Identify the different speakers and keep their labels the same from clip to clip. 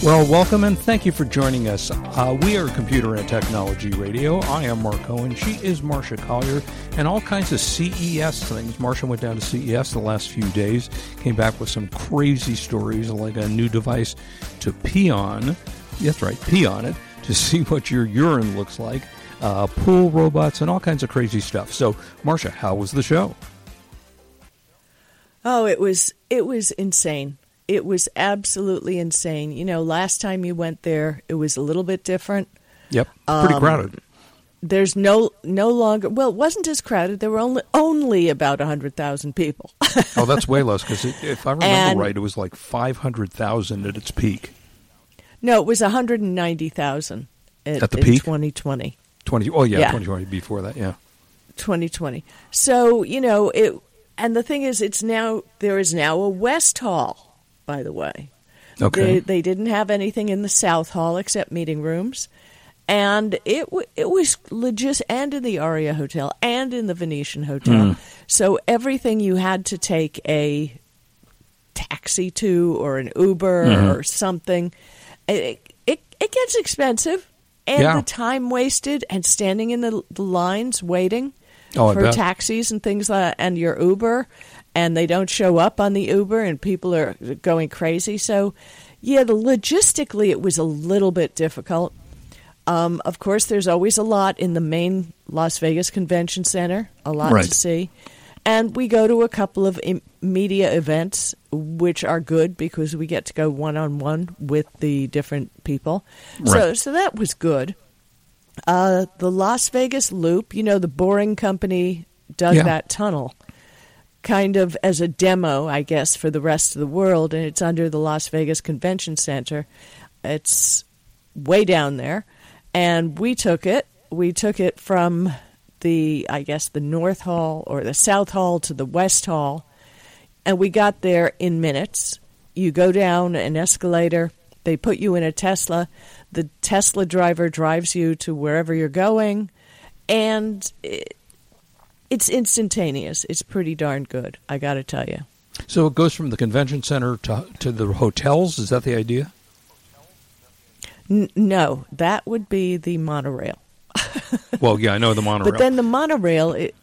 Speaker 1: Well, welcome and thank you for joining us. Uh, we are Computer and Technology Radio. I am Mark Cohen. She is Marcia Collier, and all kinds of CES things. Marcia went down to CES the last few days, came back with some crazy stories like a new device to pee on. That's right, pee on it to see what your urine looks like uh, pool robots, and all kinds of crazy stuff. So, Marcia, how was the show?
Speaker 2: Oh, it was it was insane. It was absolutely insane. You know, last time you went there, it was a little bit different.
Speaker 1: Yep, pretty
Speaker 2: Um,
Speaker 1: crowded.
Speaker 2: There's no no longer well, it wasn't as crowded. There were only only about hundred thousand people.
Speaker 1: oh, that's way less because if I remember
Speaker 2: and-
Speaker 1: right, it was like five hundred thousand at its peak.
Speaker 2: no, it was one hundred and ninety thousand
Speaker 1: At the
Speaker 2: in
Speaker 1: peak?
Speaker 2: 2020.
Speaker 1: Twenty. Oh yeah,
Speaker 2: Yeah.
Speaker 1: twenty twenty before that. Yeah.
Speaker 2: 2020. So, you know, it and the thing is it's now there is now a West Hall, by the way.
Speaker 1: Okay.
Speaker 2: They, they didn't have anything in the South Hall except meeting rooms. And it w- it was legit, and in the Aria Hotel, and in the Venetian Hotel. Hmm. So everything you had to take a taxi to, or an Uber, hmm. or something. It, it it gets expensive, and
Speaker 1: Yeah.
Speaker 2: the time wasted, and standing in the, the lines waiting
Speaker 1: Oh,
Speaker 2: for taxis and things like and your Uber and they don't show up on the Uber and people are going crazy. So yeah, the logistically it was a little bit difficult. Um, of course, there's always a lot in the main Las Vegas Convention Center, a lot
Speaker 1: Right.
Speaker 2: to see. And we go to a couple of im- media events, which are good because we get to go one on one with the different people. So, so that was good. Uh, the Las Vegas Loop, you know, the Boring Company dug
Speaker 1: Yeah.
Speaker 2: that tunnel kind of as a demo, I guess, for the rest of the world, and it's under the Las Vegas Convention Center. It's way down there, and we took it. We took it from the, I guess, the North Hall or the South Hall to the West Hall, and we got there in minutes. You go down an escalator. They put you in a Tesla. The Tesla driver drives you to wherever you're going, and it, it's instantaneous. It's pretty darn good. I got to tell you.
Speaker 1: So it goes from the convention center to to the hotels. Is that the idea?
Speaker 2: N- no, that would be the monorail.
Speaker 1: Well, yeah, I know the monorail.
Speaker 2: But then the monorail, it,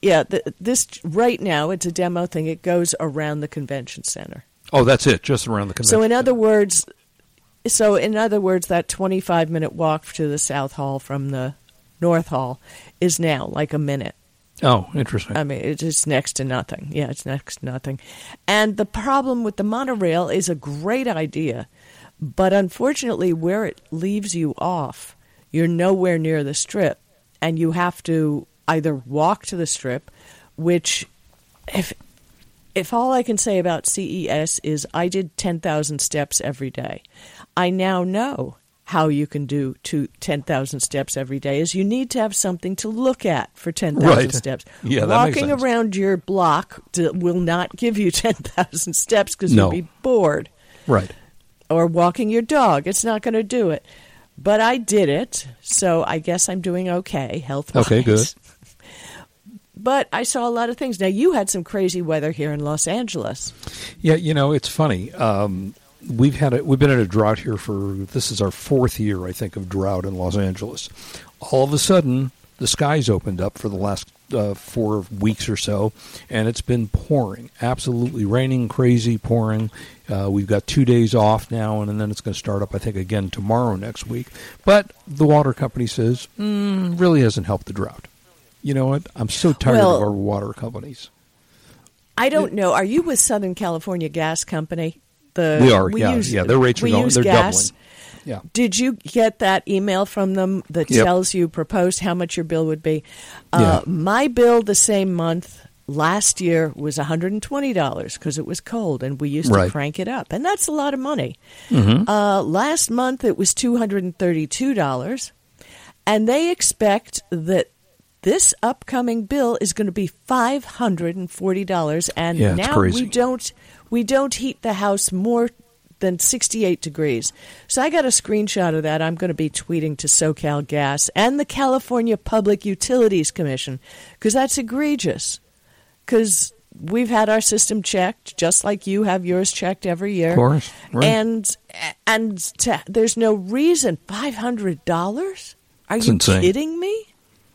Speaker 2: yeah, the, this right now it's a demo thing. It goes around the convention center.
Speaker 1: oh, that's it, just around the convention.
Speaker 2: So in other
Speaker 1: center.
Speaker 2: words, so in other words, that 25 minute walk to the South Hall from the North Hall is now like a minute.
Speaker 1: Oh, interesting.
Speaker 2: I mean, it's next to nothing. Yeah, it's next to nothing. And the problem with the monorail is a great idea, but unfortunately, where it leaves you off, you're nowhere near the strip, and you have to either walk to the strip, which, if if all I can say about CES is I did 10,000 steps every day, I now know how you can do to 10,000 steps every day is you need to have something to look at for 10,000
Speaker 1: Right.
Speaker 2: steps.
Speaker 1: Yeah,
Speaker 2: Walking around your block to, will not give you 10,000 steps because
Speaker 1: No.
Speaker 2: you'll be bored.
Speaker 1: right.
Speaker 2: Or walking your dog, it's not going to do it. But I did it, so I guess I'm doing okay health wise.
Speaker 1: Okay, good.
Speaker 2: But I saw a lot of things. Now, you had some crazy weather here in Los Angeles.
Speaker 1: Yeah, you know, it's funny. Um, we've had a, we've been in a drought here for this is our fourth year, I think, of drought in Los Angeles. All of a sudden, the skies opened up for the last uh, four weeks or so, and it's been pouring, absolutely raining, crazy pouring. Uh, we've got two days off now, and then it's going to start up, I think, again tomorrow next week. But the water company says mm, really hasn't helped the drought. You know what? I'm so tired
Speaker 2: Well-
Speaker 1: of our water companies.
Speaker 2: I don't know. Are you with Southern California Gas Company? The
Speaker 1: We are, yeah,
Speaker 2: use-
Speaker 1: yeah. Their rates are
Speaker 2: we
Speaker 1: going. They're
Speaker 2: gas.
Speaker 1: doubling. Yeah.
Speaker 2: Did you get that email from them that
Speaker 1: Yep.
Speaker 2: tells you proposed how much your bill would be? Uh,
Speaker 1: Yeah.
Speaker 2: My bill the same month last year was $120 because it was cold and we used
Speaker 1: Right.
Speaker 2: to crank it up. And that's a lot of money.
Speaker 1: Mm-hmm.
Speaker 2: Uh, last month it was $232. And they expect that this upcoming bill is going to be $540 and
Speaker 1: Yeah,
Speaker 2: now we don't we don't heat the house more than 68 degrees. So I got a screenshot of that. I'm going to be tweeting to SoCal Gas and the California Public Utilities Commission because that's egregious. Because we've had our system checked, just like you have yours checked every year.
Speaker 1: Of course, right.
Speaker 2: And and to, there's no reason. Five hundred dollars? Are
Speaker 1: It's
Speaker 2: you
Speaker 1: insane.
Speaker 2: kidding me?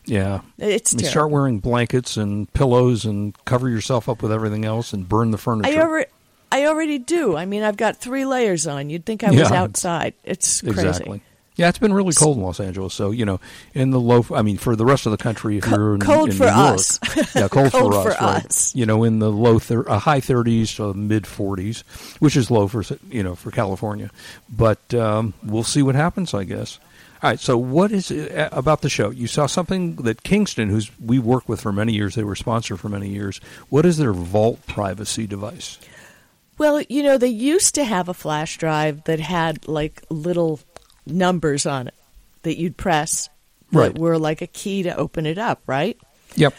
Speaker 1: Yeah.
Speaker 2: It's
Speaker 1: You
Speaker 2: terrible.
Speaker 1: start wearing blankets and pillows and cover yourself up with everything else and burn the furniture.
Speaker 2: I I already do. I mean, I've got three layers on. You'd think I was
Speaker 1: Yeah.
Speaker 2: outside. It's crazy.
Speaker 1: Exactly. Yeah, it's been really cold in Los Angeles. So you know, in the low. I mean, for the rest of the country, if
Speaker 2: Co-
Speaker 1: you're in,
Speaker 2: cold
Speaker 1: in
Speaker 2: for
Speaker 1: New York,
Speaker 2: us.
Speaker 1: yeah, cold,
Speaker 2: Cold
Speaker 1: for,
Speaker 2: for
Speaker 1: us, right.
Speaker 2: us.
Speaker 1: You know, in the low, thir- uh, high 30s to mid 40s, which is low for you know for California. But um, we'll see what happens, I guess. All right. So, what is uh, about the show? You saw something that Kingston, who's we worked with for many years, they were sponsored for many years. What is their Vault privacy device?
Speaker 2: Well, you know, they used to have a flash drive that had like little numbers on it that you'd press
Speaker 1: Right.
Speaker 2: that were like a key to open it up, right?
Speaker 1: Yep.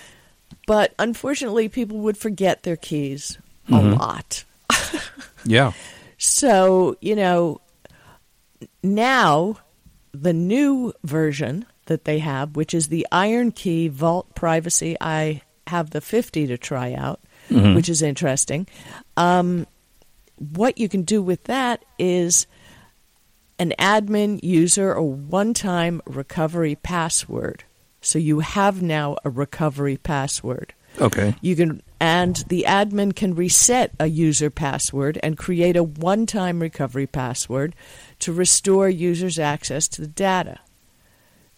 Speaker 2: But unfortunately, people would forget their keys a lot.
Speaker 1: Yeah.
Speaker 2: So, you know, now the new version that they have, which is the IronKey Vault Privacy, I have the 50 to try out,
Speaker 1: Mhm.
Speaker 2: which is interesting. Um, what you can do with that is an admin user a one time recovery password. So you have now a recovery password.
Speaker 1: Okay.
Speaker 2: You can and the admin can reset a user password and create a one-time recovery password to restore users access to the data.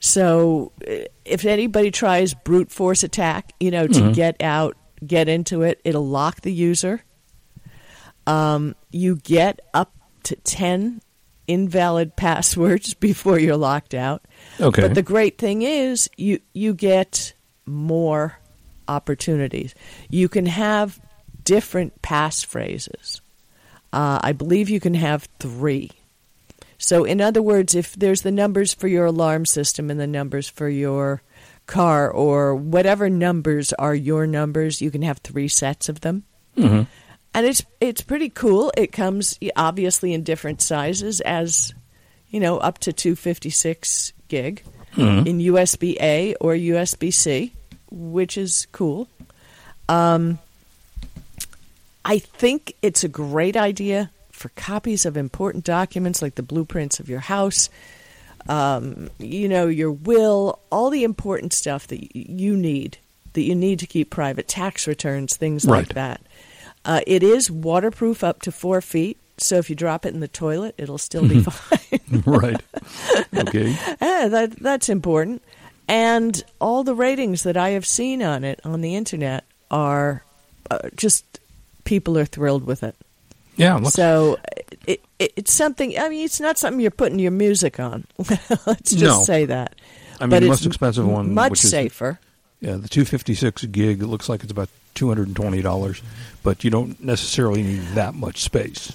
Speaker 2: So eh, if anybody tries brute force attack, you know, to
Speaker 1: Mhm.
Speaker 2: get out, get into it, it'll lock the user. Um, you get up to 10 invalid passwords before you're locked out.
Speaker 1: Okay.
Speaker 2: But the great thing is you you get more opportunities. You can have different passphrases. Uh, I believe you can have three. So, in other words, if there's the numbers for your alarm system and the numbers for your car or whatever numbers are your numbers, you can have three sets of them.
Speaker 1: Mhm.
Speaker 2: And it's it's pretty cool. It comes obviously in different sizes, as you know, up to 256 gig
Speaker 1: Mhm.
Speaker 2: in USB A or USB C, which is cool. Um, I think it's a great idea for copies of important documents like the blueprints of your house, um, you know, your will, all the important stuff that y- you need, that you need to keep private, tax returns, things like that. Uh, it is waterproof up to four feet, so if you drop it in the toilet, it'll still be fine.
Speaker 1: right. Okay.
Speaker 2: Eh, that that's important. And all the ratings that I have seen on it on the internet are uh, just people are thrilled with it.
Speaker 1: Yeah.
Speaker 2: So it, it, it's something. I mean, it's not something you're putting your music on. Let's just
Speaker 1: No.
Speaker 2: say that.
Speaker 1: I mean,
Speaker 2: but
Speaker 1: the
Speaker 2: it's
Speaker 1: most expensive one,
Speaker 2: much
Speaker 1: which is-
Speaker 2: safer.
Speaker 1: Yeah, the 256 gig. It looks like it's about 220 dollars, but you don't necessarily need that much space.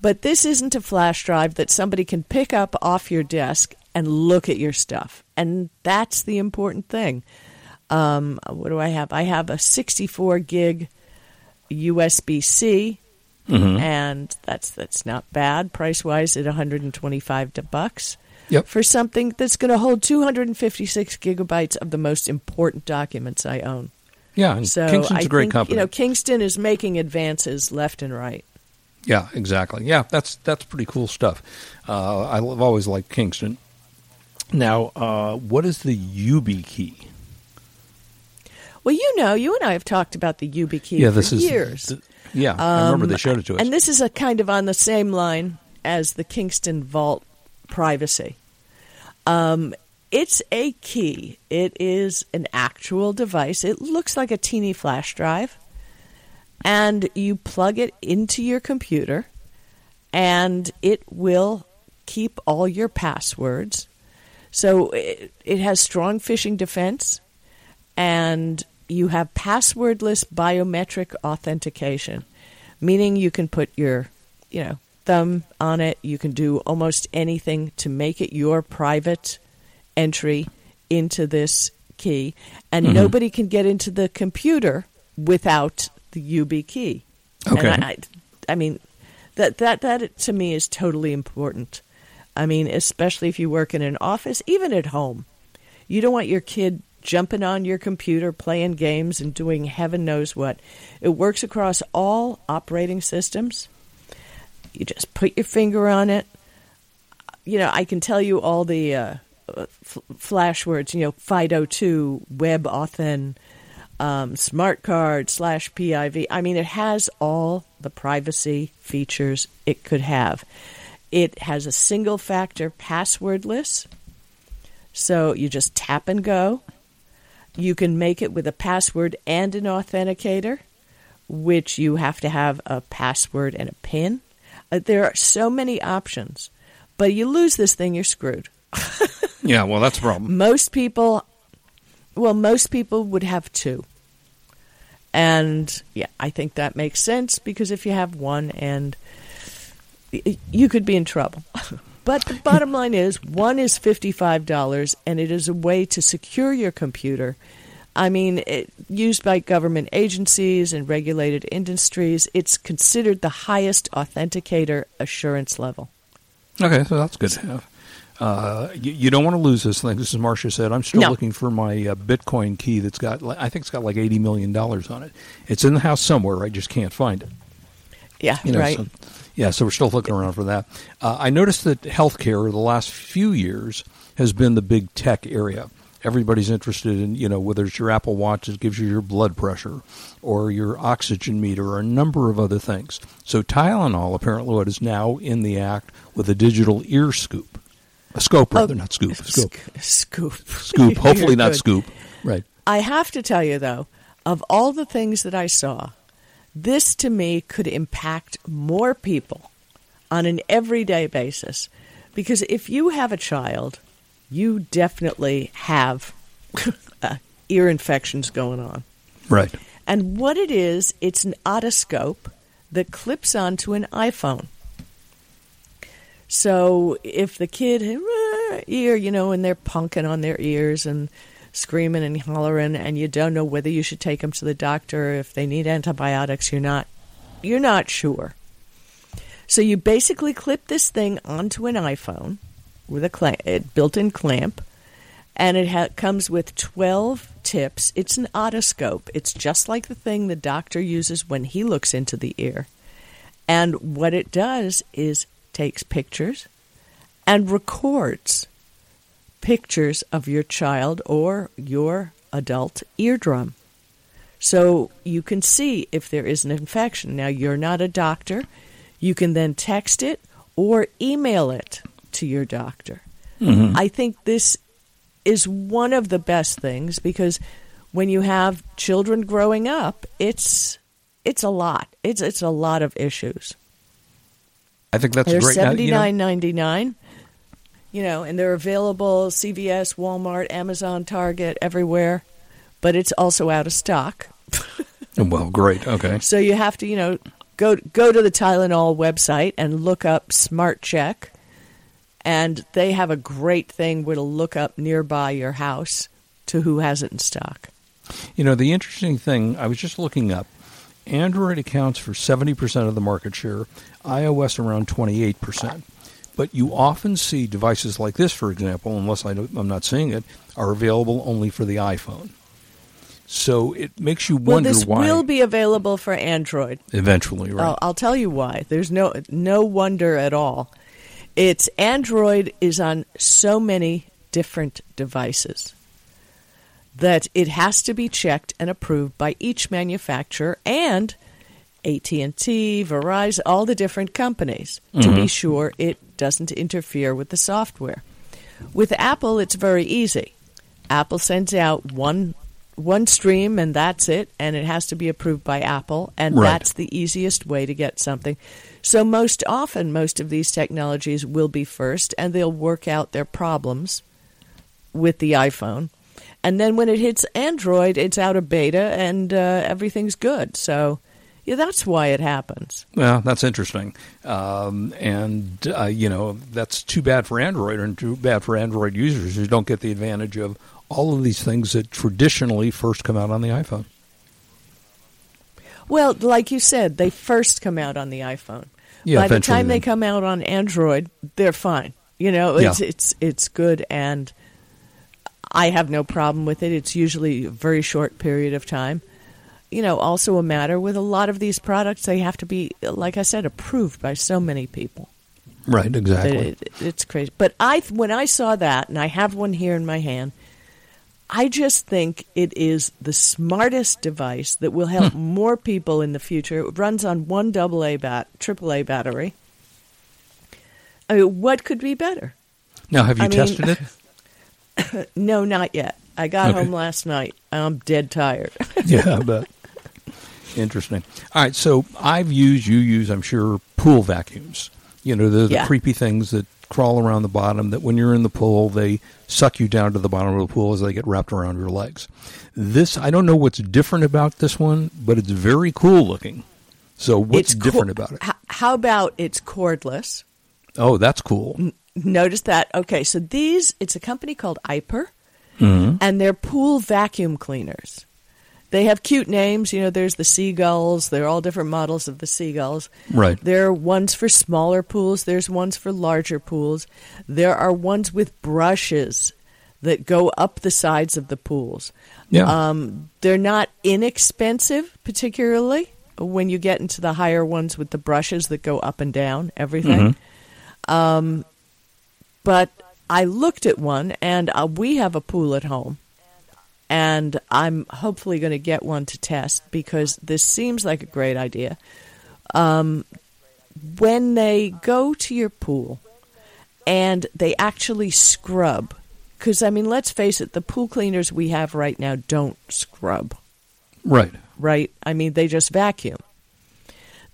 Speaker 2: But this isn't a flash drive that somebody can pick up off your desk and look at your stuff. And that's the important thing. Um, what do I have? I have a 64 gig USB C,
Speaker 1: Mhm.
Speaker 2: and that's that's not bad price wise at 125 d- bucks
Speaker 1: Yep.
Speaker 2: for something that's going to hold 256 gigabytes of the most important documents I own.
Speaker 1: Yeah, and
Speaker 2: So
Speaker 1: Kingston's
Speaker 2: I
Speaker 1: a great
Speaker 2: think,
Speaker 1: company.
Speaker 2: You know, Kingston is making advances left and right.
Speaker 1: yeah, exactly. Yeah, that's that's pretty cool stuff. Uh, I've always liked Kingston. Now, uh, what is the UB key?
Speaker 2: Well, you know, you and I have talked about the YubiKey
Speaker 1: yeah,
Speaker 2: for
Speaker 1: this is
Speaker 2: years.
Speaker 1: th- yeah, I remember
Speaker 2: Um,
Speaker 1: they showed it to us.
Speaker 2: And this is a kind of on the same line as the Kingston Vault privacy. Um, it's a key. It is an actual device. It looks like a teeny flash drive. And you plug it into your computer, and it will keep all your passwords. So it, it has strong phishing defense, and you have passwordless biometric authentication, meaning you can put your, you know, thumb on it. You can do almost anything to make it your private entry into this key, and
Speaker 1: Mhm.
Speaker 2: nobody can get into the computer without the YubiKey.
Speaker 1: Okay.
Speaker 2: And I, I, I mean, That that that to me is totally important. I mean, especially if you work in an office, even at home. You don't want your kid jumping on your computer, playing games, and doing heaven knows what. It works across all operating systems. You just put your finger on it. You know, I can tell you all the uh, f- flash words, you know, FIDO2, WebAuthn, um, smart card slash PIV. I mean, it has all the privacy features it could have. It has a single factor passwordless. So you just tap and go. You can make it with a password and an authenticator, which you have to have a password and a PIN. Uh, there are so many options, but you lose this thing, you're screwed.
Speaker 1: yeah, well, that's a problem.
Speaker 2: Most people, well, most people would have two. And yeah, I think that makes sense because if you have one and you could be in trouble. But the bottom line is one is $55 and it is a way to secure your computer. I mean, it, used by government agencies and regulated industries, it's considered the highest authenticator assurance level.
Speaker 1: Okay, so that's good to have. Uh, you, you, don't want to lose this thing. This is Marcia said. I'm still
Speaker 2: no.
Speaker 1: looking for my uh, Bitcoin key that's got, I think it's got like eighty million dollars on it. It's in the house somewhere. I just can't find it.
Speaker 2: Yeah, you know, right.
Speaker 1: So, yeah, so we're still looking around for that. Uh, I noticed that healthcare the last few years has been the big tech area. Everybody's interested in, you know, whether it's your Apple Watch that gives you your blood pressure or your oxygen meter or a number of other things. So Tylenol, apparently, what is now in the act with a digital ear scoop. A scope, rather, oh, not scoop. Scoop.
Speaker 2: Scoop.
Speaker 1: Scoop. Hopefully not scoop. Right.
Speaker 2: I have to tell you, though, of all the things that I saw, this to me could impact more people on an everyday basis. Because if you have a child, you definitely have uh, ear infections going on.
Speaker 1: Right.
Speaker 2: And what it is, it's an otoscope that clips onto an iPhone. So if the kid ear, you know, and they're punking on their ears and screaming and hollering and you don't know whether you should take them to the doctor if they need antibiotics you're not you're not sure so you basically clip this thing onto an iphone with a clamp, built-in clamp and it ha- comes with 12 tips it's an otoscope it's just like the thing the doctor uses when he looks into the ear and what it does is takes pictures and records pictures of your child or your adult eardrum. So you can see if there is an infection. Now, you're not a doctor. You can then text it or email it to your doctor. Mm-hmm. I think this is one of the best things because when you have children growing up, it's it's a lot. It's it's a lot of issues.
Speaker 1: I think that's
Speaker 2: They're
Speaker 1: great.
Speaker 2: Seventy nine ninety nine you know, and they're available CVS, Walmart, Amazon, Target, everywhere, but it's also out of stock.
Speaker 1: well, great. Okay.
Speaker 2: So you have to, you know, go go to the Tylenol website and look up Smart Check, and they have a great thing where to look up nearby your house to who has it in stock.
Speaker 1: You know, the interesting thing, I was just looking up. Android accounts for 70% of the market share, iOS around 28%. But you often see devices like this, for example, unless I am not seeing it, are available only for the iPhone. So it makes you wonder
Speaker 2: well, this
Speaker 1: why.
Speaker 2: will be available for Android
Speaker 1: eventually, right?
Speaker 2: I'll, I'll tell you why. There's no no wonder at all. It's Android is on so many different devices that it has to be checked and approved by each manufacturer and AT&T, Verizon, all the different companies mm-hmm. to be mm-hmm. sure it doesn't interfere with the software. With Apple, it's very easy. Apple sends out one one stream and that's it and it has to be approved by Apple and right. that's the easiest way to get something. So most often most of these technologies will be first and they'll work out their problems with the iPhone. And then when it hits Android, it's out of beta and uh, everything's good. So yeah, that's why it happens.
Speaker 1: Well, that's interesting. Um, and, uh, you know, that's too bad for Android and too bad for Android users who don't get the advantage of all of these things that traditionally first come out on the iPhone.
Speaker 2: Well, like you said, they first come out on the iPhone.
Speaker 1: Yeah,
Speaker 2: By the time they come out on Android, they're fine. You know, it's
Speaker 1: Yeah.
Speaker 2: it's it's good, and I have no problem with it. It's usually a very short period of time. You know, also a matter with a lot of these products, they have to be, like I said, approved by so many people.
Speaker 1: Right, exactly.
Speaker 2: It- it- it's crazy. But I, when I saw that, and I have one here in my hand, I just think it is the smartest device that will help
Speaker 1: Hmm.
Speaker 2: more people in the future. It runs on one AA bat, AAA battery. I mean, what could be better?
Speaker 1: now, have you
Speaker 2: I mean-
Speaker 1: tested it?
Speaker 2: No, not yet. I got
Speaker 1: Okay.
Speaker 2: home last night. I'm dead tired.
Speaker 1: yeah, I bet. Interesting. All right, so I've used, you use, I'm sure, pool vacuums. You know, they're the
Speaker 2: Yeah.
Speaker 1: creepy things that crawl around the bottom that when you're in the pool, they suck you down to the bottom of the pool as they get wrapped around your legs. This, I don't know what's different about this one, but it's very cool looking. So what's
Speaker 2: co-
Speaker 1: different about it?
Speaker 2: How about it's cordless?
Speaker 1: Oh, that's cool.
Speaker 2: Notice that. Okay, so these, it's a company called Aiper,
Speaker 1: Mm-hmm.
Speaker 2: and they're pool vacuum cleaners. They have cute names. You know, there's the seagulls. They're all different models of the seagulls.
Speaker 1: Right.
Speaker 2: There are ones for smaller pools. There's ones for larger pools. There are ones with brushes that go up the sides of the pools.
Speaker 1: Yeah.
Speaker 2: Um, they're not inexpensive, particularly when you get into the higher ones with the brushes that go up and down, everything. Hmm. Um, but I looked at one, and uh, we have a pool at home, and I'm hopefully going to get one to test because this seems like a great idea. Um, when they go to your pool and they actually scrub, because I mean, let's face it, the pool cleaners we have right now don't scrub
Speaker 1: right.
Speaker 2: right? I mean, they just vacuum.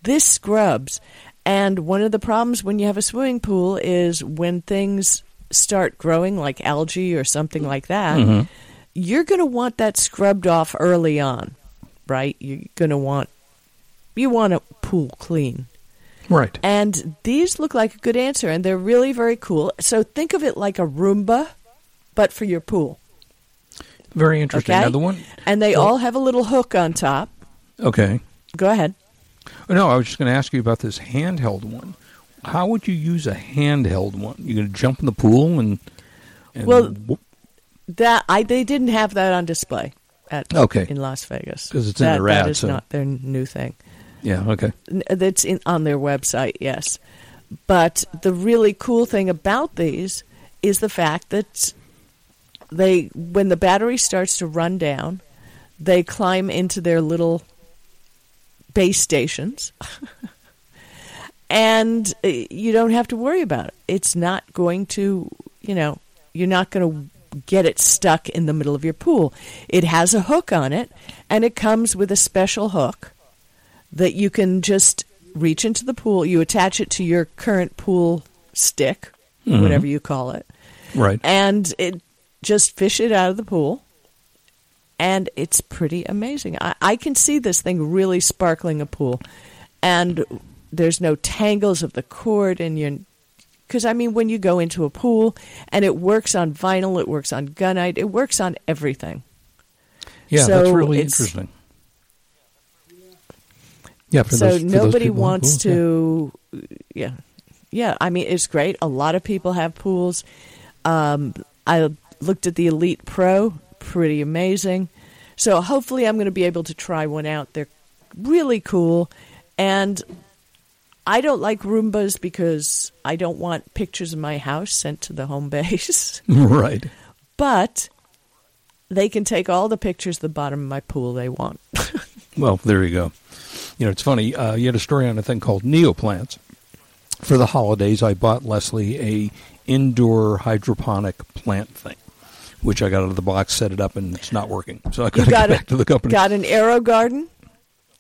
Speaker 2: This scrubs. And one of the problems when you have a swimming pool is when things start growing, like algae or something like that, you're going to want that scrubbed off early on, right? You're going to want, you want a pool clean.
Speaker 1: Right.
Speaker 2: And these look like a good answer, and they're really very cool. So think of it like a Roomba, but for your pool.
Speaker 1: Very interesting.
Speaker 2: Okay?
Speaker 1: Now, the one.
Speaker 2: And they
Speaker 1: Well-
Speaker 2: all have a little hook on top.
Speaker 1: Okay.
Speaker 2: Go ahead.
Speaker 1: No, I was just going to ask you about this handheld one. How would you use a handheld one? You're going to jump in the pool and, and
Speaker 2: Well,
Speaker 1: whoop-
Speaker 2: That I they didn't have that on display at
Speaker 1: Okay.
Speaker 2: in Las Vegas
Speaker 1: because it's in
Speaker 2: that,
Speaker 1: their
Speaker 2: that is
Speaker 1: so-
Speaker 2: not their new thing.
Speaker 1: yeah, okay,
Speaker 2: That's in on their website, yes. But the really cool thing about these is the fact that they when the battery starts to run down, they climb into their little base stations. and uh, you don't have to worry about it. It's not going to, you know, you're not going to get it stuck in the middle of your pool. It has a hook on it, and it comes with a special hook that you can just reach into the pool. You attach it to your current pool stick, mm-hmm. whatever you call it,
Speaker 1: right.
Speaker 2: and it just fish it out of the pool. And it's pretty amazing. I, I can see this thing really sparkling a pool, and there's no tangles of the cord in your. Because I mean, when you go into a pool and it works on vinyl, it works on gunite, it works on everything.
Speaker 1: Yeah, that's really interesting. Yeah, for
Speaker 2: so
Speaker 1: those,
Speaker 2: nobody wants
Speaker 1: pools, yeah.
Speaker 2: to yeah yeah i mean it's great a lot of people have pools um, i looked at the elite pro pretty amazing so hopefully i'm going to be able to try one out they're really cool and i don't like roombas because i don't want pictures of my house sent to the home base
Speaker 1: right.
Speaker 2: but they can take all the pictures of the bottom of my pool they want
Speaker 1: Well, there you go. You know, it's funny. Uh, you had a story on a thing called neoplants. For the holidays, I bought Leslie a indoor hydroponic plant thing, which I got out of the box, set it up, and it's not working. So I got to get back to the company.
Speaker 2: got an Aero Garden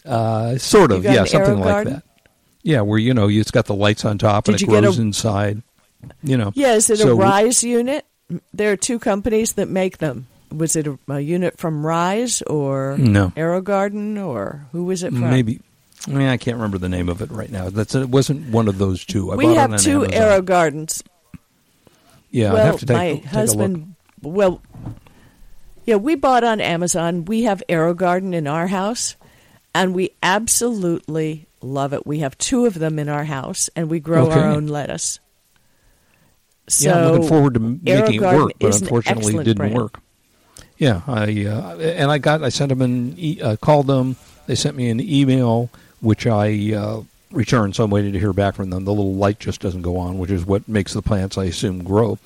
Speaker 1: Uh, sort of, yeah, something like
Speaker 2: garden?
Speaker 1: that. Yeah, where you know it's got the lights on top and
Speaker 2: Did
Speaker 1: it
Speaker 2: you get
Speaker 1: grows
Speaker 2: a-
Speaker 1: inside. You know.
Speaker 2: Yeah, is it
Speaker 1: So
Speaker 2: a
Speaker 1: we-
Speaker 2: Rise unit? There are two companies that make them. Was it a, a unit from Rise or
Speaker 1: No.
Speaker 2: Aero Garden or who was it from?
Speaker 1: Maybe. I mean, I can't remember the name of it right now. That's it. Wasn't one of those two. I
Speaker 2: we
Speaker 1: it
Speaker 2: have two
Speaker 1: Amazon.
Speaker 2: Aero Gardens.
Speaker 1: Yeah,
Speaker 2: well,
Speaker 1: I'd have to take,
Speaker 2: my
Speaker 1: take a look.
Speaker 2: husband. Well, yeah, we bought on Amazon. We have Aero Garden in our house, and we absolutely love it. We have two of them in our house, and we grow
Speaker 1: Okay.
Speaker 2: our own lettuce. So
Speaker 1: yeah, I'm looking forward to making it work, but unfortunately, it didn't
Speaker 2: brand.
Speaker 1: work. Yeah, I uh, and I got I sent them an e- uh, called them. They sent me an email, which I uh, returned. So I'm waiting to hear back from them. The little light just doesn't go on, which is what makes the plants, I assume, grow.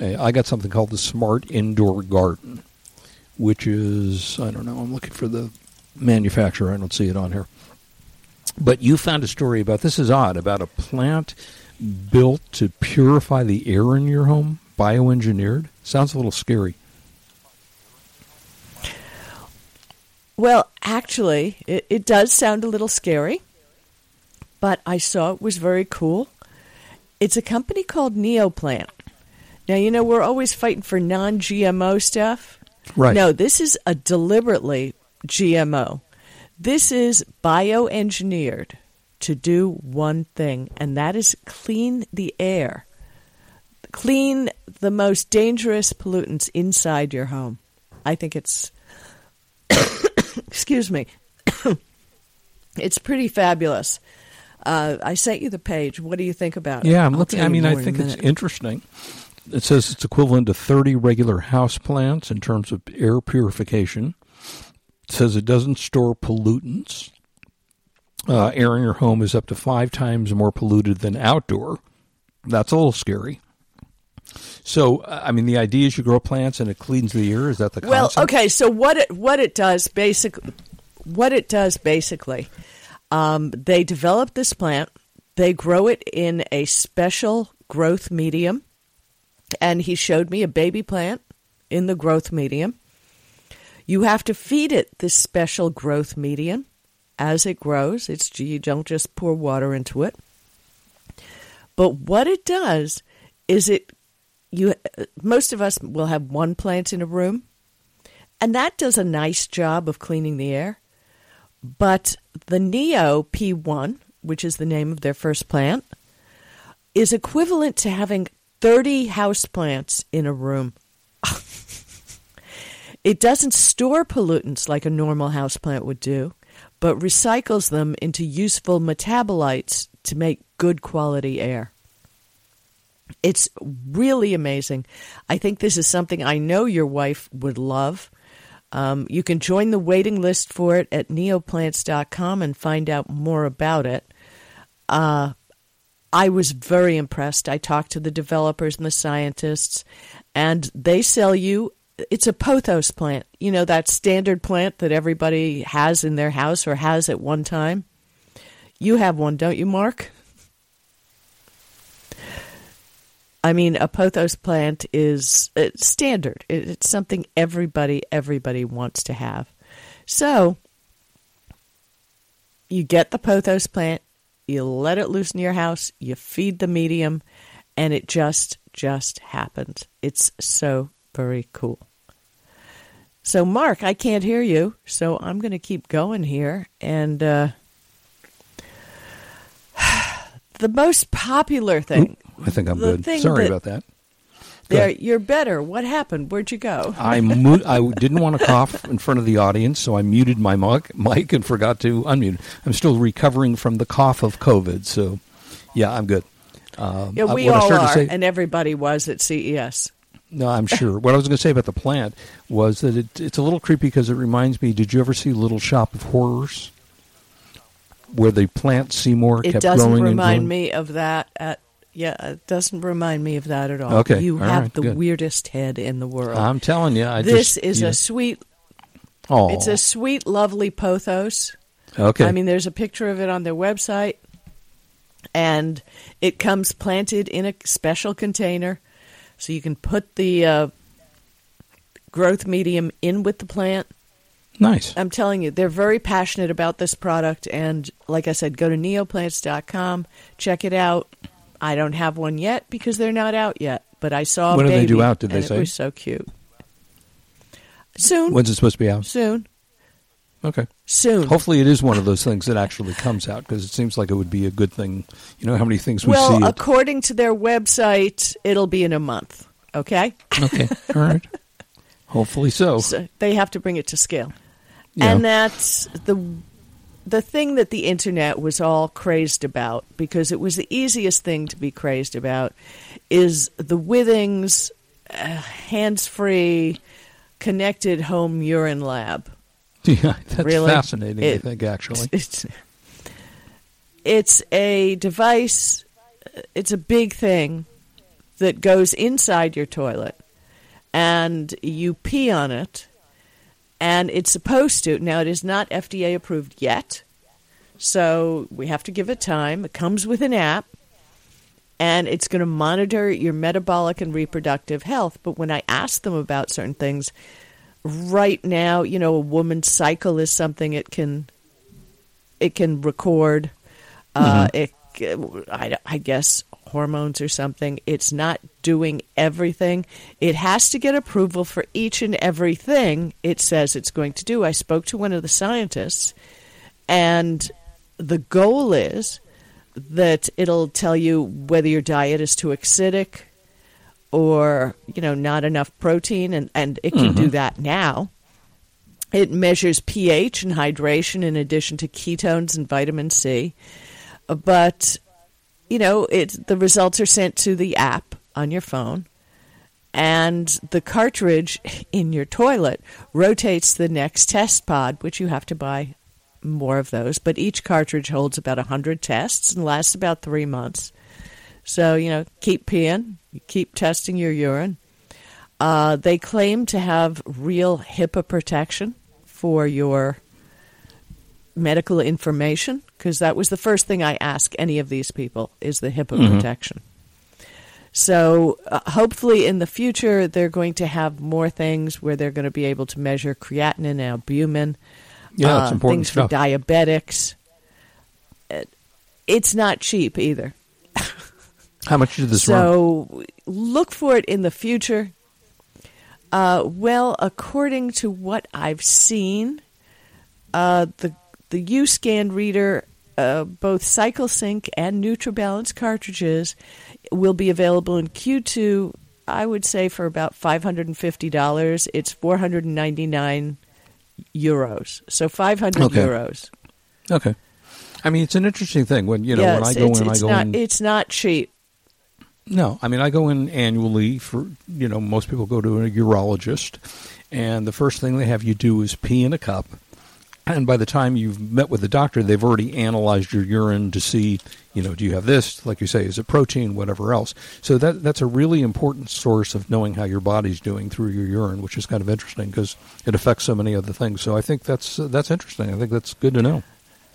Speaker 1: Uh, I got something called the Smart Indoor Garden, which is I don't know. I'm looking for the manufacturer. I don't see it on here. But you found a story about this is odd about a plant built to purify the air in your home, bioengineered. Sounds a little scary.
Speaker 2: Well, actually, it, it does sound a little scary, but I saw it was very cool. It's a company called Neoplant. Now, you know, we're always fighting for non GMO stuff.
Speaker 1: Right.
Speaker 2: No, this is a deliberately GMO. This is bioengineered to do one thing, and that is clean the air. Clean the most dangerous pollutants inside your home. I think it's excuse me. it's pretty fabulous. Uh, I sent you the page. What do you think about it?
Speaker 1: Yeah, I'm
Speaker 2: I'll
Speaker 1: looking. I mean, I
Speaker 2: more in a
Speaker 1: think it's interesting. It says it's equivalent to 30 regular house plants in terms of air purification. Says it doesn't store pollutants. Uh, air in your home is up to five times more polluted than outdoor. That's a little scary. So, uh, I mean, the idea is you grow plants and it cleans the air. Is that the
Speaker 2: Well,
Speaker 1: concept?
Speaker 2: okay. So what it what it does basically, what it does basically, um, they develop this plant. They grow it in a special growth medium, and he showed me a baby plant in the growth medium. You have to feed it this special growth medium as it grows. It's you don't just pour water into it. But what it does is it you most of us will have one plant in a room and that does a nice job of cleaning the air. But the Neo P1, which is the name of their first plant, is equivalent to having 30 houseplants in a room. it doesn't store pollutants like a normal houseplant would do, but recycles them into useful metabolites to make good quality air. It's really amazing. I think this is something I know your wife would love. Um, you can join the waiting list for it at neoplants.com and find out more about it. Uh, I was very impressed. I talked to the developers and the scientists, and they sell you. It's a pothos plant. You know that standard plant that everybody has in their house or has at one time. You have one, don't you, Mark? I mean, a pothos plant is uh, standard. It's something everybody everybody wants to have. So you get the pothos plant, you let it loose in your house, you feed the medium, and it just just happens. It's so very cool. So, Mark, I can't hear you, so I'm going to keep going here. And uh, the most popular thing,
Speaker 1: I think I'm good. Sorry
Speaker 2: that-
Speaker 1: about that. Go
Speaker 2: there,
Speaker 1: ahead.
Speaker 2: you're better. What happened? Where'd you go?
Speaker 1: I mu- I didn't want to cough in front of the audience, so I muted my mic, mic and forgot to unmute. I'm still recovering from the cough of COVID, so yeah, I'm good. Um,
Speaker 2: Yeah, we all are,
Speaker 1: say-
Speaker 2: and everybody was at CES.
Speaker 1: No, I'm sure. what I was going to say about the plant was that it, it's a little creepy because it reminds me. Did you ever see Little Shop of Horrors, where the plant Seymour
Speaker 2: It
Speaker 1: kept growing? It
Speaker 2: doesn't
Speaker 1: remind
Speaker 2: me of that. At yeah, it doesn't remind me of that at all.
Speaker 1: Okay,
Speaker 2: you
Speaker 1: all
Speaker 2: have
Speaker 1: right,
Speaker 2: the
Speaker 1: good.
Speaker 2: weirdest head in the world.
Speaker 1: I'm telling you, I
Speaker 2: this
Speaker 1: just,
Speaker 2: is
Speaker 1: you
Speaker 2: a sweet.
Speaker 1: oh,
Speaker 2: It's a sweet, lovely pothos.
Speaker 1: okay.
Speaker 2: I mean, there's a picture of it on their website, and it comes planted in a special container, so you can put the uh, growth medium in with the plant.
Speaker 1: nice.
Speaker 2: I'm telling you, they're very passionate about this product, and like I said, go to neoplants.com, check it out. I don't have one yet because they're not out yet, but I saw.
Speaker 1: When are they due out, did they say?
Speaker 2: It was so cute. Soon,
Speaker 1: When's it supposed to be out?
Speaker 2: soon,
Speaker 1: Okay.
Speaker 2: soon.
Speaker 1: Hopefully, it is one of those things that actually comes out because it seems like it would be a good thing. You know how many things we
Speaker 2: well,
Speaker 1: see. It.
Speaker 2: according to their website, it'll be in a month. Okay,
Speaker 1: okay, all right. Hopefully so.
Speaker 2: so they have to bring it to scale,
Speaker 1: Yeah.
Speaker 2: and that's the the thing that the internet was all crazed about, because it was the easiest thing to be crazed about, is the Withings uh, hands free connected home urine lab.
Speaker 1: Yeah, that's
Speaker 2: Really?
Speaker 1: fascinating. I think actually.
Speaker 2: It's, it's a device, it's a big thing that goes inside your toilet, and you pee on it, and it's supposed to. Now, it is not FDA approved yet, so we have to give it time. It comes with an app. And it's going to monitor your metabolic and reproductive health. But when I ask them about certain things, right now, you know, a woman's cycle is something it can it can record. Uh, it, I, I guess hormones or something. It's not doing everything. It has to get approval for each and everything it says it's going to do. I spoke to one of the scientists, and the goal is that it'll tell you whether your diet is too acidic or you know not enough protein and, and it can do that now. It measures ph and hydration in addition to ketones and vitamin c. Uh, but you know it the results are sent to the app on your phone and the cartridge in your toilet rotates the next test pod which you have to buy more of those. But each cartridge holds about 100 tests and lasts about three months so you know keep peeing keep testing your urine uh, they claim to have real HIPAA protection for your medical information because that was the first thing I ask any of these people is the HIPAA protection. So uh, hopefully in the future they're going to have more things where they're going to be able to measure creatinine and albumin.
Speaker 1: Yeah,
Speaker 2: uh, things
Speaker 1: stuff.
Speaker 2: for diabetics. It- It's not cheap either.
Speaker 1: How much did this run?
Speaker 2: So look for it in the future. Uh, well, according to what I've seen, uh, the the UScan reader, uh, both CycleSync and NutriBalance cartridges, will be available in Q2. I would say for about five hundred and fifty dollars. It's four hundred and ninety nine euros. So five hundred
Speaker 1: Okay.
Speaker 2: euros.
Speaker 1: Okay. I mean, it's an interesting thing when you know when I
Speaker 2: Yes,
Speaker 1: go in, I go
Speaker 2: not,
Speaker 1: in.
Speaker 2: It's not cheap.
Speaker 1: No, I mean I go in annually for you know most people go to a urologist, and the first thing they have you do is pee in a cup, and by the time you've met with the doctor, they've already analyzed your urine to see you know do you have this like you say is it protein whatever else. So that that's a really important source of knowing how your body's doing through your urine, which is kind of interesting because it affects so many other things. So I think that's uh, that's interesting. I think that's good to know,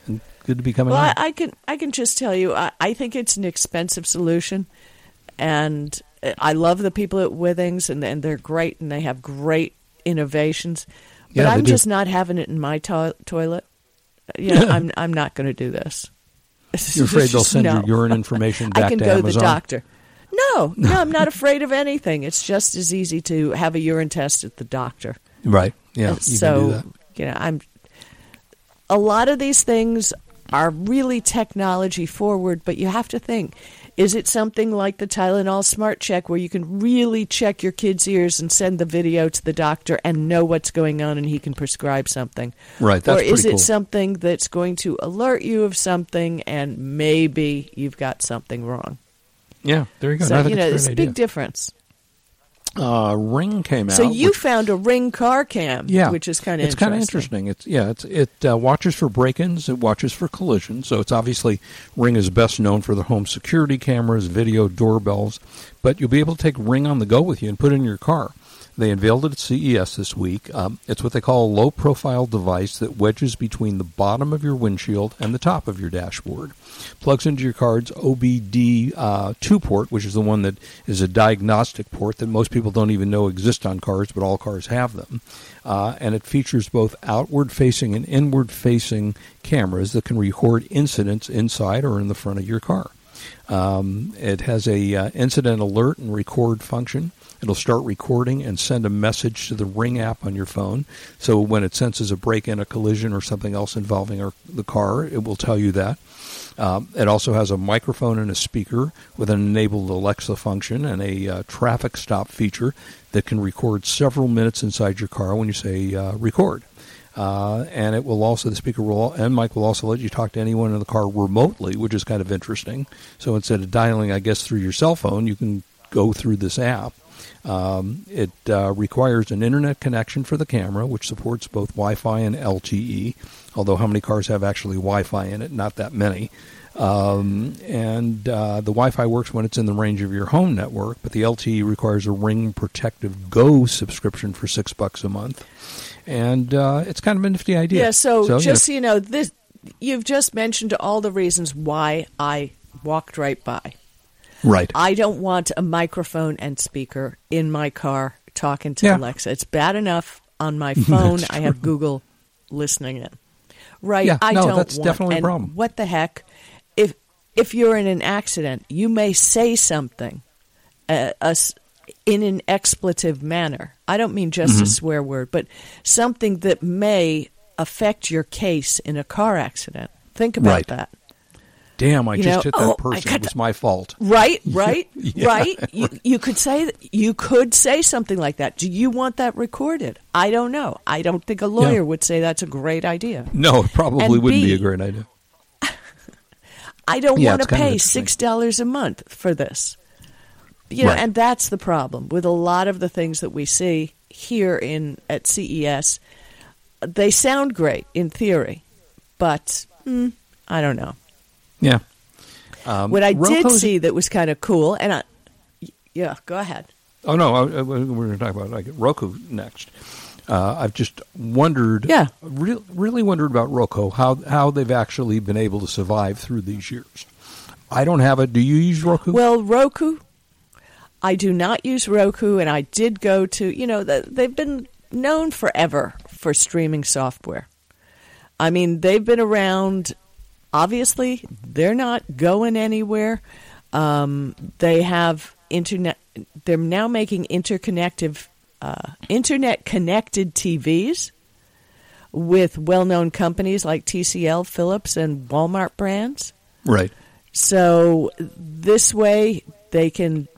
Speaker 1: and good to be coming
Speaker 2: Well, I. I can I can just tell you, I, I think it's an expensive solution, and I love the people at Withings, and, and they're great, and they have great innovations. But
Speaker 1: Yeah,
Speaker 2: I'm
Speaker 1: do.
Speaker 2: just not having it in my to- toilet. You know, I'm I'm not going to do this.
Speaker 1: You're afraid they'll send
Speaker 2: No.
Speaker 1: your urine information back
Speaker 2: I can
Speaker 1: to
Speaker 2: go to the doctor. No, no, I'm not afraid of anything. It's just as easy to have a urine test at the doctor.
Speaker 1: Right? Yeah. You
Speaker 2: so
Speaker 1: can do that.
Speaker 2: you know i'm a lot of these things are really technology forward but you have to think is it something like the Tylenol Smart Check where you can really check your kid's ears and send the video to the doctor and know what's going on and he can prescribe something?
Speaker 1: Right, that's
Speaker 2: or is it
Speaker 1: cool.
Speaker 2: something that's going to alert you of something and maybe you've got something wrong?
Speaker 1: Yeah, there you go.
Speaker 2: So, you know,
Speaker 1: it's
Speaker 2: it's
Speaker 1: a
Speaker 2: a big
Speaker 1: idea.
Speaker 2: difference.
Speaker 1: Uh, Ring came out.
Speaker 2: So you
Speaker 1: which-
Speaker 2: found a ring car cam,
Speaker 1: yeah,
Speaker 2: which is kind of interesting.
Speaker 1: it's kind of interesting. It's yeah, it's it uh, watches for break-ins, it watches for collisions. So it's obviously Ring is best known for the home security cameras, video doorbells, but you'll be able to take Ring on the go with you and put it in your car. They unveiled it at CES this week. Um, it's what they call a low-profile device that wedges between the bottom of your windshield and the top of your dashboard. Plugs into your car's OBD uh, 2 port, which is the one that is a diagnostic port that most people don't even know exist on cars, but all cars have them. Uh, and it features both outward-facing and inward-facing cameras that can record incidents inside or in the front of your car. Um, it has a uh, incident alert and record function. It'll start recording and send a message to the Ring app on your phone. So when it senses a break-in, a collision, or something else involving our, the car, it will tell you that. Um, it also has a microphone and a speaker with an enabled Alexa function and a uh, traffic stop feature that can record several minutes inside your car when you say uh, record. Uh, and it will also the speaker will and mic will also let you talk to anyone in the car remotely, which is kind of interesting. So instead of dialing, I guess through your cell phone, you can go through this app. Um, it uh, requires an internet connection for the camera, which supports both Wi-Fi and LTE. Although how many cars have actually Wi-Fi in it? Not that many. Um, and uh, the Wi-Fi works when it's in the range of your home network, but the LTE requires a Ring Protective Go subscription for six bucks a month, and uh, it's kind of a nifty idea.
Speaker 2: Yeah. So,
Speaker 1: so
Speaker 2: just
Speaker 1: you
Speaker 2: so you know, this you've just mentioned all the reasons why I walked right by.
Speaker 1: right?
Speaker 2: I don't want a microphone and speaker in my car talking to
Speaker 1: Yeah.
Speaker 2: Alexa. It's bad enough on my phone. I have Google listening in. Right.
Speaker 1: Yeah,
Speaker 2: I
Speaker 1: no,
Speaker 2: don't
Speaker 1: that's
Speaker 2: want,
Speaker 1: definitely a problem.
Speaker 2: What the heck? If if you're in an accident, you may say something uh, us in an expletive manner. I don't mean just
Speaker 1: Mm-hmm.
Speaker 2: a swear word, but something that may affect your case in a car accident. Think about
Speaker 1: Right.
Speaker 2: that.
Speaker 1: Damn, I
Speaker 2: you
Speaker 1: just
Speaker 2: know,
Speaker 1: hit
Speaker 2: oh,
Speaker 1: that
Speaker 2: I
Speaker 1: person. It was my fault.
Speaker 2: Right, right,
Speaker 1: Yeah,
Speaker 2: right. You, you could say you could say something like that. Do you want that recorded? I don't know. I don't think a lawyer
Speaker 1: Yeah.
Speaker 2: would say that's a great idea.
Speaker 1: No, it probably
Speaker 2: And
Speaker 1: wouldn't be a great idea.
Speaker 2: I don't
Speaker 1: Yeah,
Speaker 2: want to
Speaker 1: it's kind of
Speaker 2: pay six dollars a month for this. You know,
Speaker 1: Right.
Speaker 2: and that's the problem with a lot of the things that we see here in at CES. They sound great in theory, but hmm, I don't know.
Speaker 1: Yeah. Um,
Speaker 2: what I did see that was kind of cool, and I, yeah, go ahead.
Speaker 1: Oh no, I, I, we're going to talk about like Roku next. Uh, I've just wondered,
Speaker 2: Yeah.
Speaker 1: re- really wondered about Roku how how they've actually been able to survive through these years. I don't have it. Do you use Roku?
Speaker 2: Well, Roku, I do not use Roku, and I did go to, you know, th- they've been known forever for streaming software. I mean, they've been around. Obviously, they're not going anywhere. Um, they have internet. They're now making interconnective, uh, internet connected TVs with well-known companies like TCL, Philips, and Walmart brands.
Speaker 1: right.
Speaker 2: So this way they can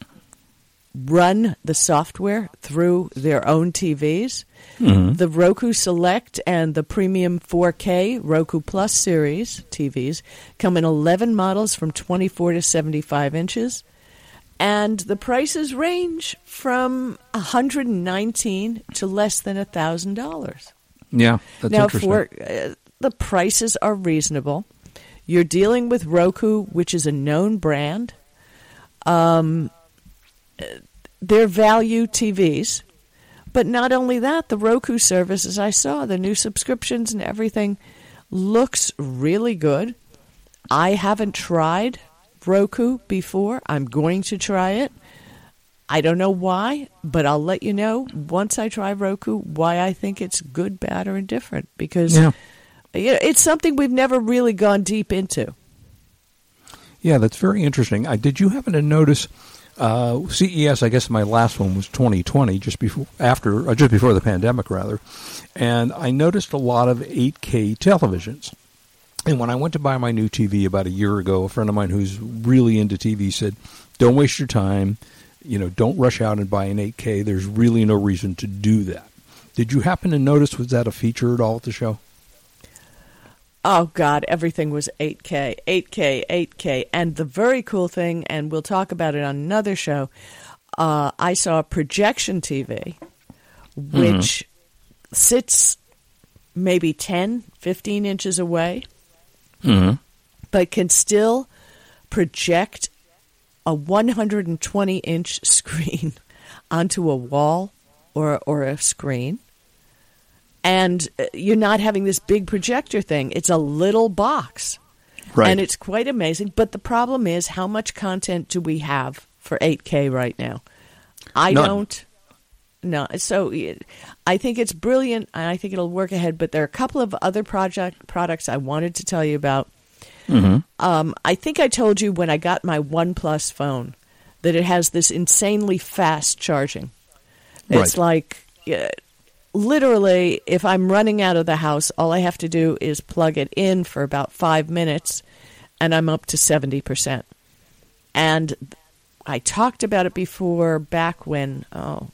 Speaker 2: run the software through their own TVs. The Roku Select and the Premium 4K Roku Plus series TVs come in 11 models from 24 to 75 inches. And the prices range from 119 to less than $1,000
Speaker 1: Yeah, that's
Speaker 2: now, for uh, the prices are reasonable. You're dealing with Roku, which is a known brand. Um, they're value TVs, but not only that, the Roku service, as I saw, the new subscriptions and everything looks really good. I haven't tried Roku before. I'm going to try it. I don't know why, but I'll let you know once I try Roku why I think it's good, bad, or indifferent. Because
Speaker 1: Yeah.
Speaker 2: you know, it's something we've never really gone deep into.
Speaker 1: Yeah, that's very interesting. I, did you happen to notice uh, CES? I guess my last one was 2020, just before after, uh, just before the pandemic, rather. And I noticed a lot of 8K televisions. And when I went to buy my new TV about a year ago, a friend of mine who's really into TV said, "Don't waste your time. You know, don't rush out and buy an 8K. There's really no reason to do that." Did you happen to notice was that a feature at all at the show?
Speaker 2: Oh God, everything was 8K, 8K, 8K, and the very cool thing, and we'll talk about it on another show. Uh, I saw a projection TV, which sits maybe 10, 15 inches away,
Speaker 1: Mm-hmm.
Speaker 2: but can still project a 120 inch screen onto a wall or or a screen and uh, you're not having this big projector thing it's a little box
Speaker 1: Right.
Speaker 2: and it's quite amazing but the problem is how much content do we have for 8k right now i
Speaker 1: None.
Speaker 2: don't no so it- i think it's brilliant and i think it'll work ahead but there are a couple of other project products i wanted to tell you about um, I think I told you when I got my OnePlus phone that it has this insanely fast charging. It's
Speaker 1: Right.
Speaker 2: like literally, if I'm running out of the house, all I have to do is plug it in for about five minutes, and I'm up to seventy percent. And I talked about it before, back when oh,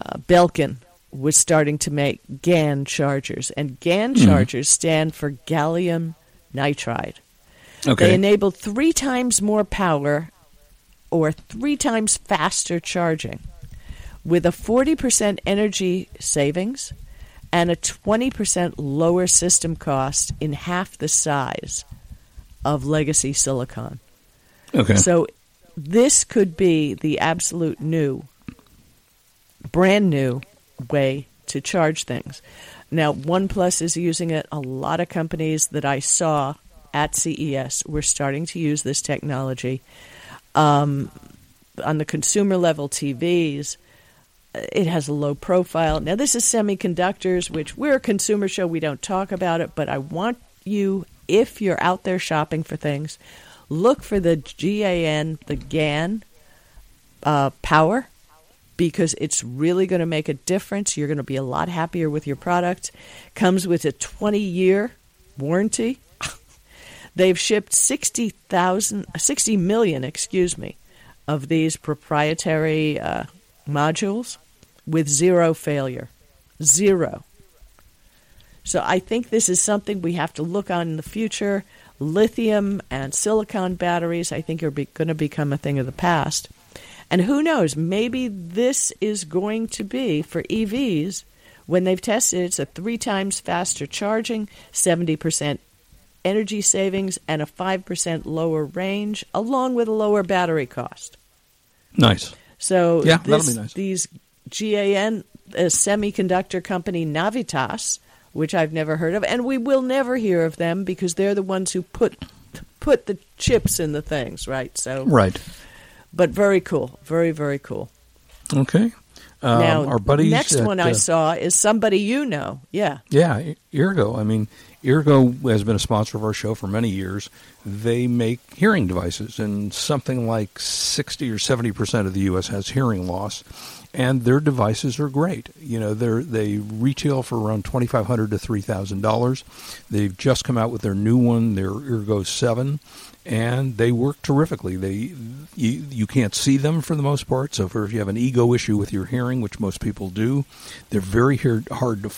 Speaker 2: uh, Belkin was starting to make GaN chargers, and GaN
Speaker 1: Mm-hmm.
Speaker 2: chargers stand for gallium nitride.
Speaker 1: Okay.
Speaker 2: They enable three times more power or three times faster charging with a 40% energy savings and a 20% lower system cost in half the size of legacy silicon.
Speaker 1: okay.
Speaker 2: So this could be the absolute new, brand new way to charge things. Now, OnePlus is using it. A lot of companies that I saw at CES were starting to use this technology. Um, on the consumer level TVs, it has a low profile. Now, this is semiconductors, which we're a consumer show. We don't talk about it, but I want you, if you're out there shopping for things, look for the GaN, the GaN uh, power, because it's really going to make a difference. You're going to be a lot happier with your product. Comes with a 20 year warranty. They've shipped 60,000, 60 million, excuse me, of these proprietary uh, modules with zero failure. Zero. So I think this is something we have to look on in the future. Lithium and silicon batteries, I think, are be- going to become a thing of the past. And who knows, maybe this is going to be for EVs when they've tested it's a three times faster charging, 70% energy savings, and a 5% lower range, along with a lower battery cost.
Speaker 1: nice.
Speaker 2: So
Speaker 1: Yeah, that'll
Speaker 2: this,
Speaker 1: be nice.
Speaker 2: these GaN a semiconductor company Navitas, which I've never heard of, and we will never hear of them because they're the ones who put put the chips in the things, right? So,
Speaker 1: Right.
Speaker 2: but very cool, very very cool.
Speaker 1: Okay. Um,
Speaker 2: now,
Speaker 1: our buddies.
Speaker 2: next
Speaker 1: at,
Speaker 2: one I
Speaker 1: uh,
Speaker 2: saw is somebody you know. Yeah,
Speaker 1: Yeah, Eargo. I mean, Eargo has been a sponsor of our show for many years. They make hearing devices, and something like 60 or 70 percent of the U.S. has hearing loss. And their devices are great. You know, they they retail for around twenty five hundred to three thousand dollars. They've just come out with their new one, their Eargo Seven, and they work terrifically. They you, you can't see them for the most part. So, if you have an ego issue with your hearing, which most people do, they're very hard to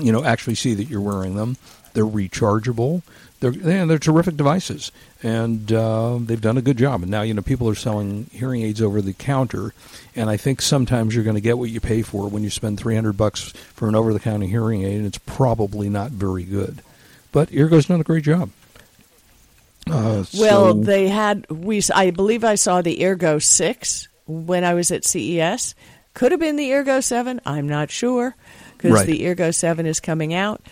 Speaker 1: you know actually see that you're wearing them. They're rechargeable. They're yeah, they're terrific devices, and uh, they've done a good job. And now you know people are selling hearing aids over the counter, and I think sometimes you're going to get what you pay for when you spend 300 bucks for an over the counter hearing aid, and it's probably not very good. But Eargo's done a great job. Uh,
Speaker 2: Well,
Speaker 1: so-
Speaker 2: they had we. I believe I saw the Eargo Six when I was at CES. Could have been the Eargo Seven. I'm not sure because
Speaker 1: Right.
Speaker 2: the Eargo Seven is coming out.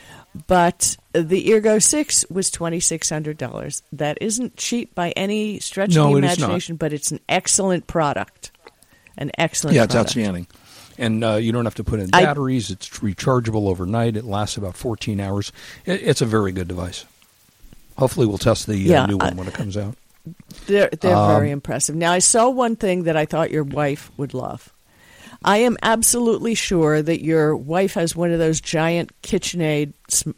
Speaker 2: But the Eargo Six was twenty six hundred dollars. That isn't cheap by any stretch
Speaker 1: No,
Speaker 2: of
Speaker 1: it
Speaker 2: the
Speaker 1: is not.
Speaker 2: imagination, but it's an excellent product. An excellent.
Speaker 1: yeah, it's
Speaker 2: product.
Speaker 1: outstanding. And uh, you don't have to put in
Speaker 2: I-
Speaker 1: batteries. it's rechargeable overnight. It lasts about 14 hours. It, it's a very good device. Hopefully, we'll test the
Speaker 2: Yeah,
Speaker 1: uh, new
Speaker 2: I-
Speaker 1: one when it comes out.
Speaker 2: They're they're
Speaker 1: Um,
Speaker 2: very impressive. Now I saw one thing that I thought your wife would love. I am absolutely sure that your wife has one of those giant KitchenAid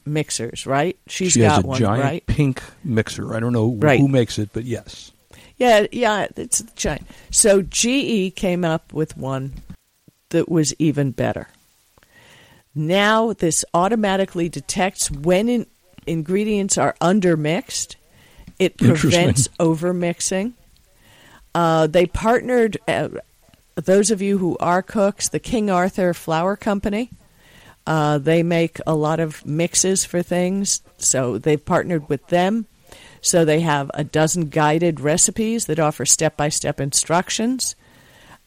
Speaker 2: mixers, right? She's
Speaker 1: she
Speaker 2: got
Speaker 1: has a
Speaker 2: one,
Speaker 1: giant
Speaker 2: right?
Speaker 1: pink mixer. I don't know
Speaker 2: Right.
Speaker 1: who makes it, but yes.
Speaker 2: Yeah, yeah, it's giant. So GE came up with one that was even better. Now this automatically detects when in, ingredients are undermixed. It prevents overmixing. Uh, they partnered. Uh, those of you who are cooks, the King Arthur Flour Company. Uh, they make a lot of mixes for things, so they've partnered with them. So they have a dozen guided recipes that offer step by step instructions.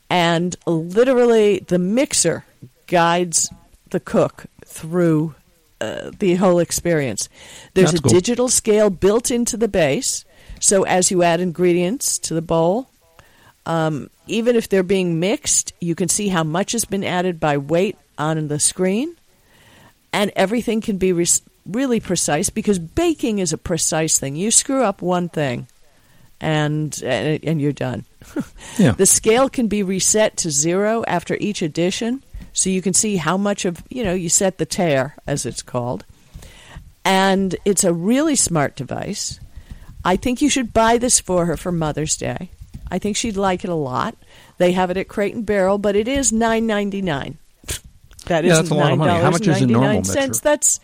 Speaker 2: And literally, the mixer guides the cook through uh, the whole experience. There's
Speaker 1: That's
Speaker 2: a
Speaker 1: cool.
Speaker 2: digital scale built into the base. So as you add ingredients to the bowl, um, even if they're being mixed, you can see how much has been added by weight on the screen. And everything can be res- really precise because baking is a precise thing. You screw up one thing, and and, and you're done.
Speaker 1: Yeah.
Speaker 2: The scale can be reset to zero after each addition, so you can see how much of you know you set the tare as it's called, and it's a really smart device. I think you should buy this for her for Mother's Day. I think she'd like it a lot. They have it at Crate and Barrel, but it is nine ninety nine. That
Speaker 1: yeah, that's a lot of money. How much is a normal
Speaker 2: $9.99.
Speaker 1: mixer?
Speaker 2: That's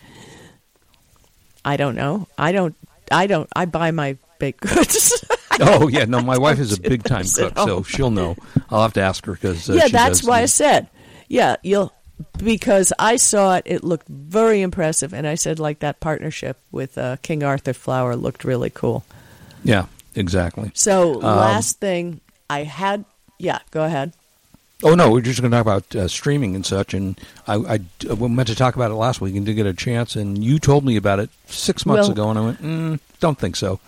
Speaker 2: I don't know. I don't. I don't. I buy my baked goods.
Speaker 1: Oh yeah, no, my wife is a big time cook, so she'll know. I'll have to ask her because uh,
Speaker 2: yeah, that's why I said. Yeah, you'll because I saw it. It looked very impressive, and I said like that partnership with uh, King Arthur Flour looked really cool.
Speaker 1: Yeah, exactly.
Speaker 2: So
Speaker 1: Um,
Speaker 2: last thing I had. Yeah, go ahead.
Speaker 1: Oh no, we're just going to talk about uh, streaming and such. And I, I, I meant to talk about it last week and didn't get a chance. And you told me about it six months
Speaker 2: Well-
Speaker 1: ago, and I went, mm, don't think so.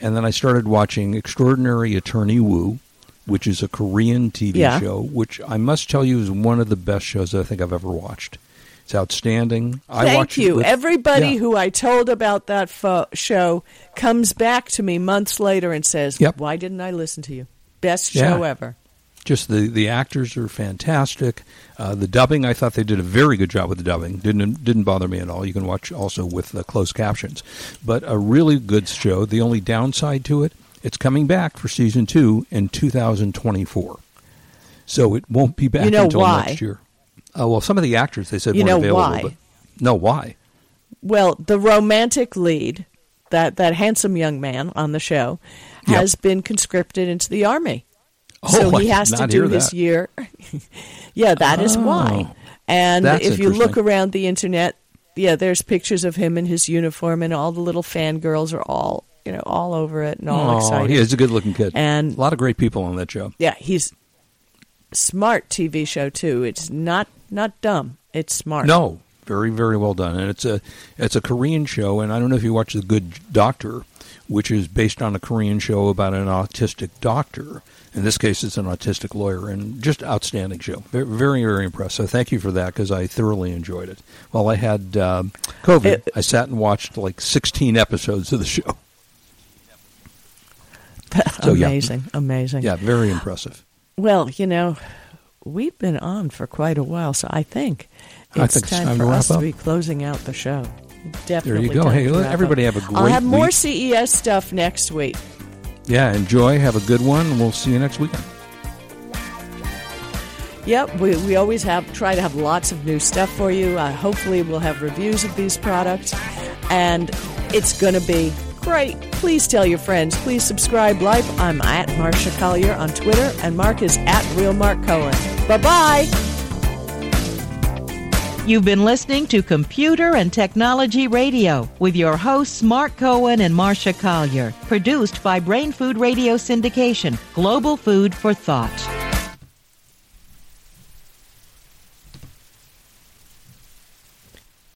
Speaker 1: And then I started watching Extraordinary Attorney Woo, which is a Korean TV
Speaker 2: Yeah.
Speaker 1: show, which I must tell you is one of the best shows that I think I've ever watched. It's outstanding. I
Speaker 2: Thank you.
Speaker 1: with-
Speaker 2: Everybody
Speaker 1: Yeah.
Speaker 2: who I told about that fo- show comes back to me months later and says,
Speaker 1: Yep.
Speaker 2: "Why didn't I listen to you? Best
Speaker 1: Yeah.
Speaker 2: show ever."
Speaker 1: just the the actors are fantastic. Uh, the dubbing, I thought they did a very good job with the dubbing. Didn't didn't bother me at all. You can watch also with the closed captions, but a really good show. The only downside to it, it's coming back for season two in 2024, so it won't be back
Speaker 2: You know
Speaker 1: until
Speaker 2: why?
Speaker 1: next year. Uh, well, some of the actors they said
Speaker 2: You
Speaker 1: weren't
Speaker 2: know
Speaker 1: available,
Speaker 2: why?
Speaker 1: but no, why?
Speaker 2: Well, the romantic lead, that that handsome young man on the show,
Speaker 1: Yep.
Speaker 2: has been conscripted into the army.
Speaker 1: Oh,
Speaker 2: so he has to do
Speaker 1: hear
Speaker 2: his
Speaker 1: that.
Speaker 2: year. yeah, that is why.
Speaker 1: Oh.
Speaker 2: And if you look around the internet, yeah, there's pictures of him in his uniform, and all the little fangirls are all you know all over it and all
Speaker 1: Oh,
Speaker 2: excited.
Speaker 1: he is a good looking kid.
Speaker 2: And
Speaker 1: a lot of great people on that show.
Speaker 2: yeah, he's smart TV show too. It's not not dumb. It's smart.
Speaker 1: No, very very well done, and it's a it's a Korean show, and I don't know if you watch The Good Doctor, which is based on a Korean show about an autistic doctor. In this case, it's an autistic lawyer, and just outstanding show. Very very, very impressed. So thank you for that because I thoroughly enjoyed it. While I had um, COVID,
Speaker 2: It-
Speaker 1: I sat and watched like 16 episodes of the show. So, yeah.
Speaker 2: amazing, amazing.
Speaker 1: Yeah, very impressive.
Speaker 2: Well, you know, we've been on for quite a while, so I think it's
Speaker 1: I think it's
Speaker 2: time,
Speaker 1: time
Speaker 2: for
Speaker 1: wrap
Speaker 2: us
Speaker 1: up.
Speaker 2: to be closing out the show. Definitely.
Speaker 1: go.
Speaker 2: time
Speaker 1: Hey,
Speaker 2: to
Speaker 1: let
Speaker 2: wrap
Speaker 1: everybody
Speaker 2: up.
Speaker 1: have a
Speaker 2: I'll have more
Speaker 1: week.
Speaker 2: CES stuff next week.
Speaker 1: Yeah, enjoy. Have a good one. and We'll see you next weekend.
Speaker 2: Yep, we, we always have try to have lots of new stuff for you. Uh, hopefully, we'll have reviews of these products, and it's going to be great. Please tell your friends. Please subscribe. Like. I'm at Marsha Collier on Twitter, and Marc is at Real Marc Cohen. Bye bye.
Speaker 3: You've been listening to Computer and Technology Radio with your hosts Marc Cohen and Marsha Collier, produced by Brain Food Radio Syndication, Global Food for Thought.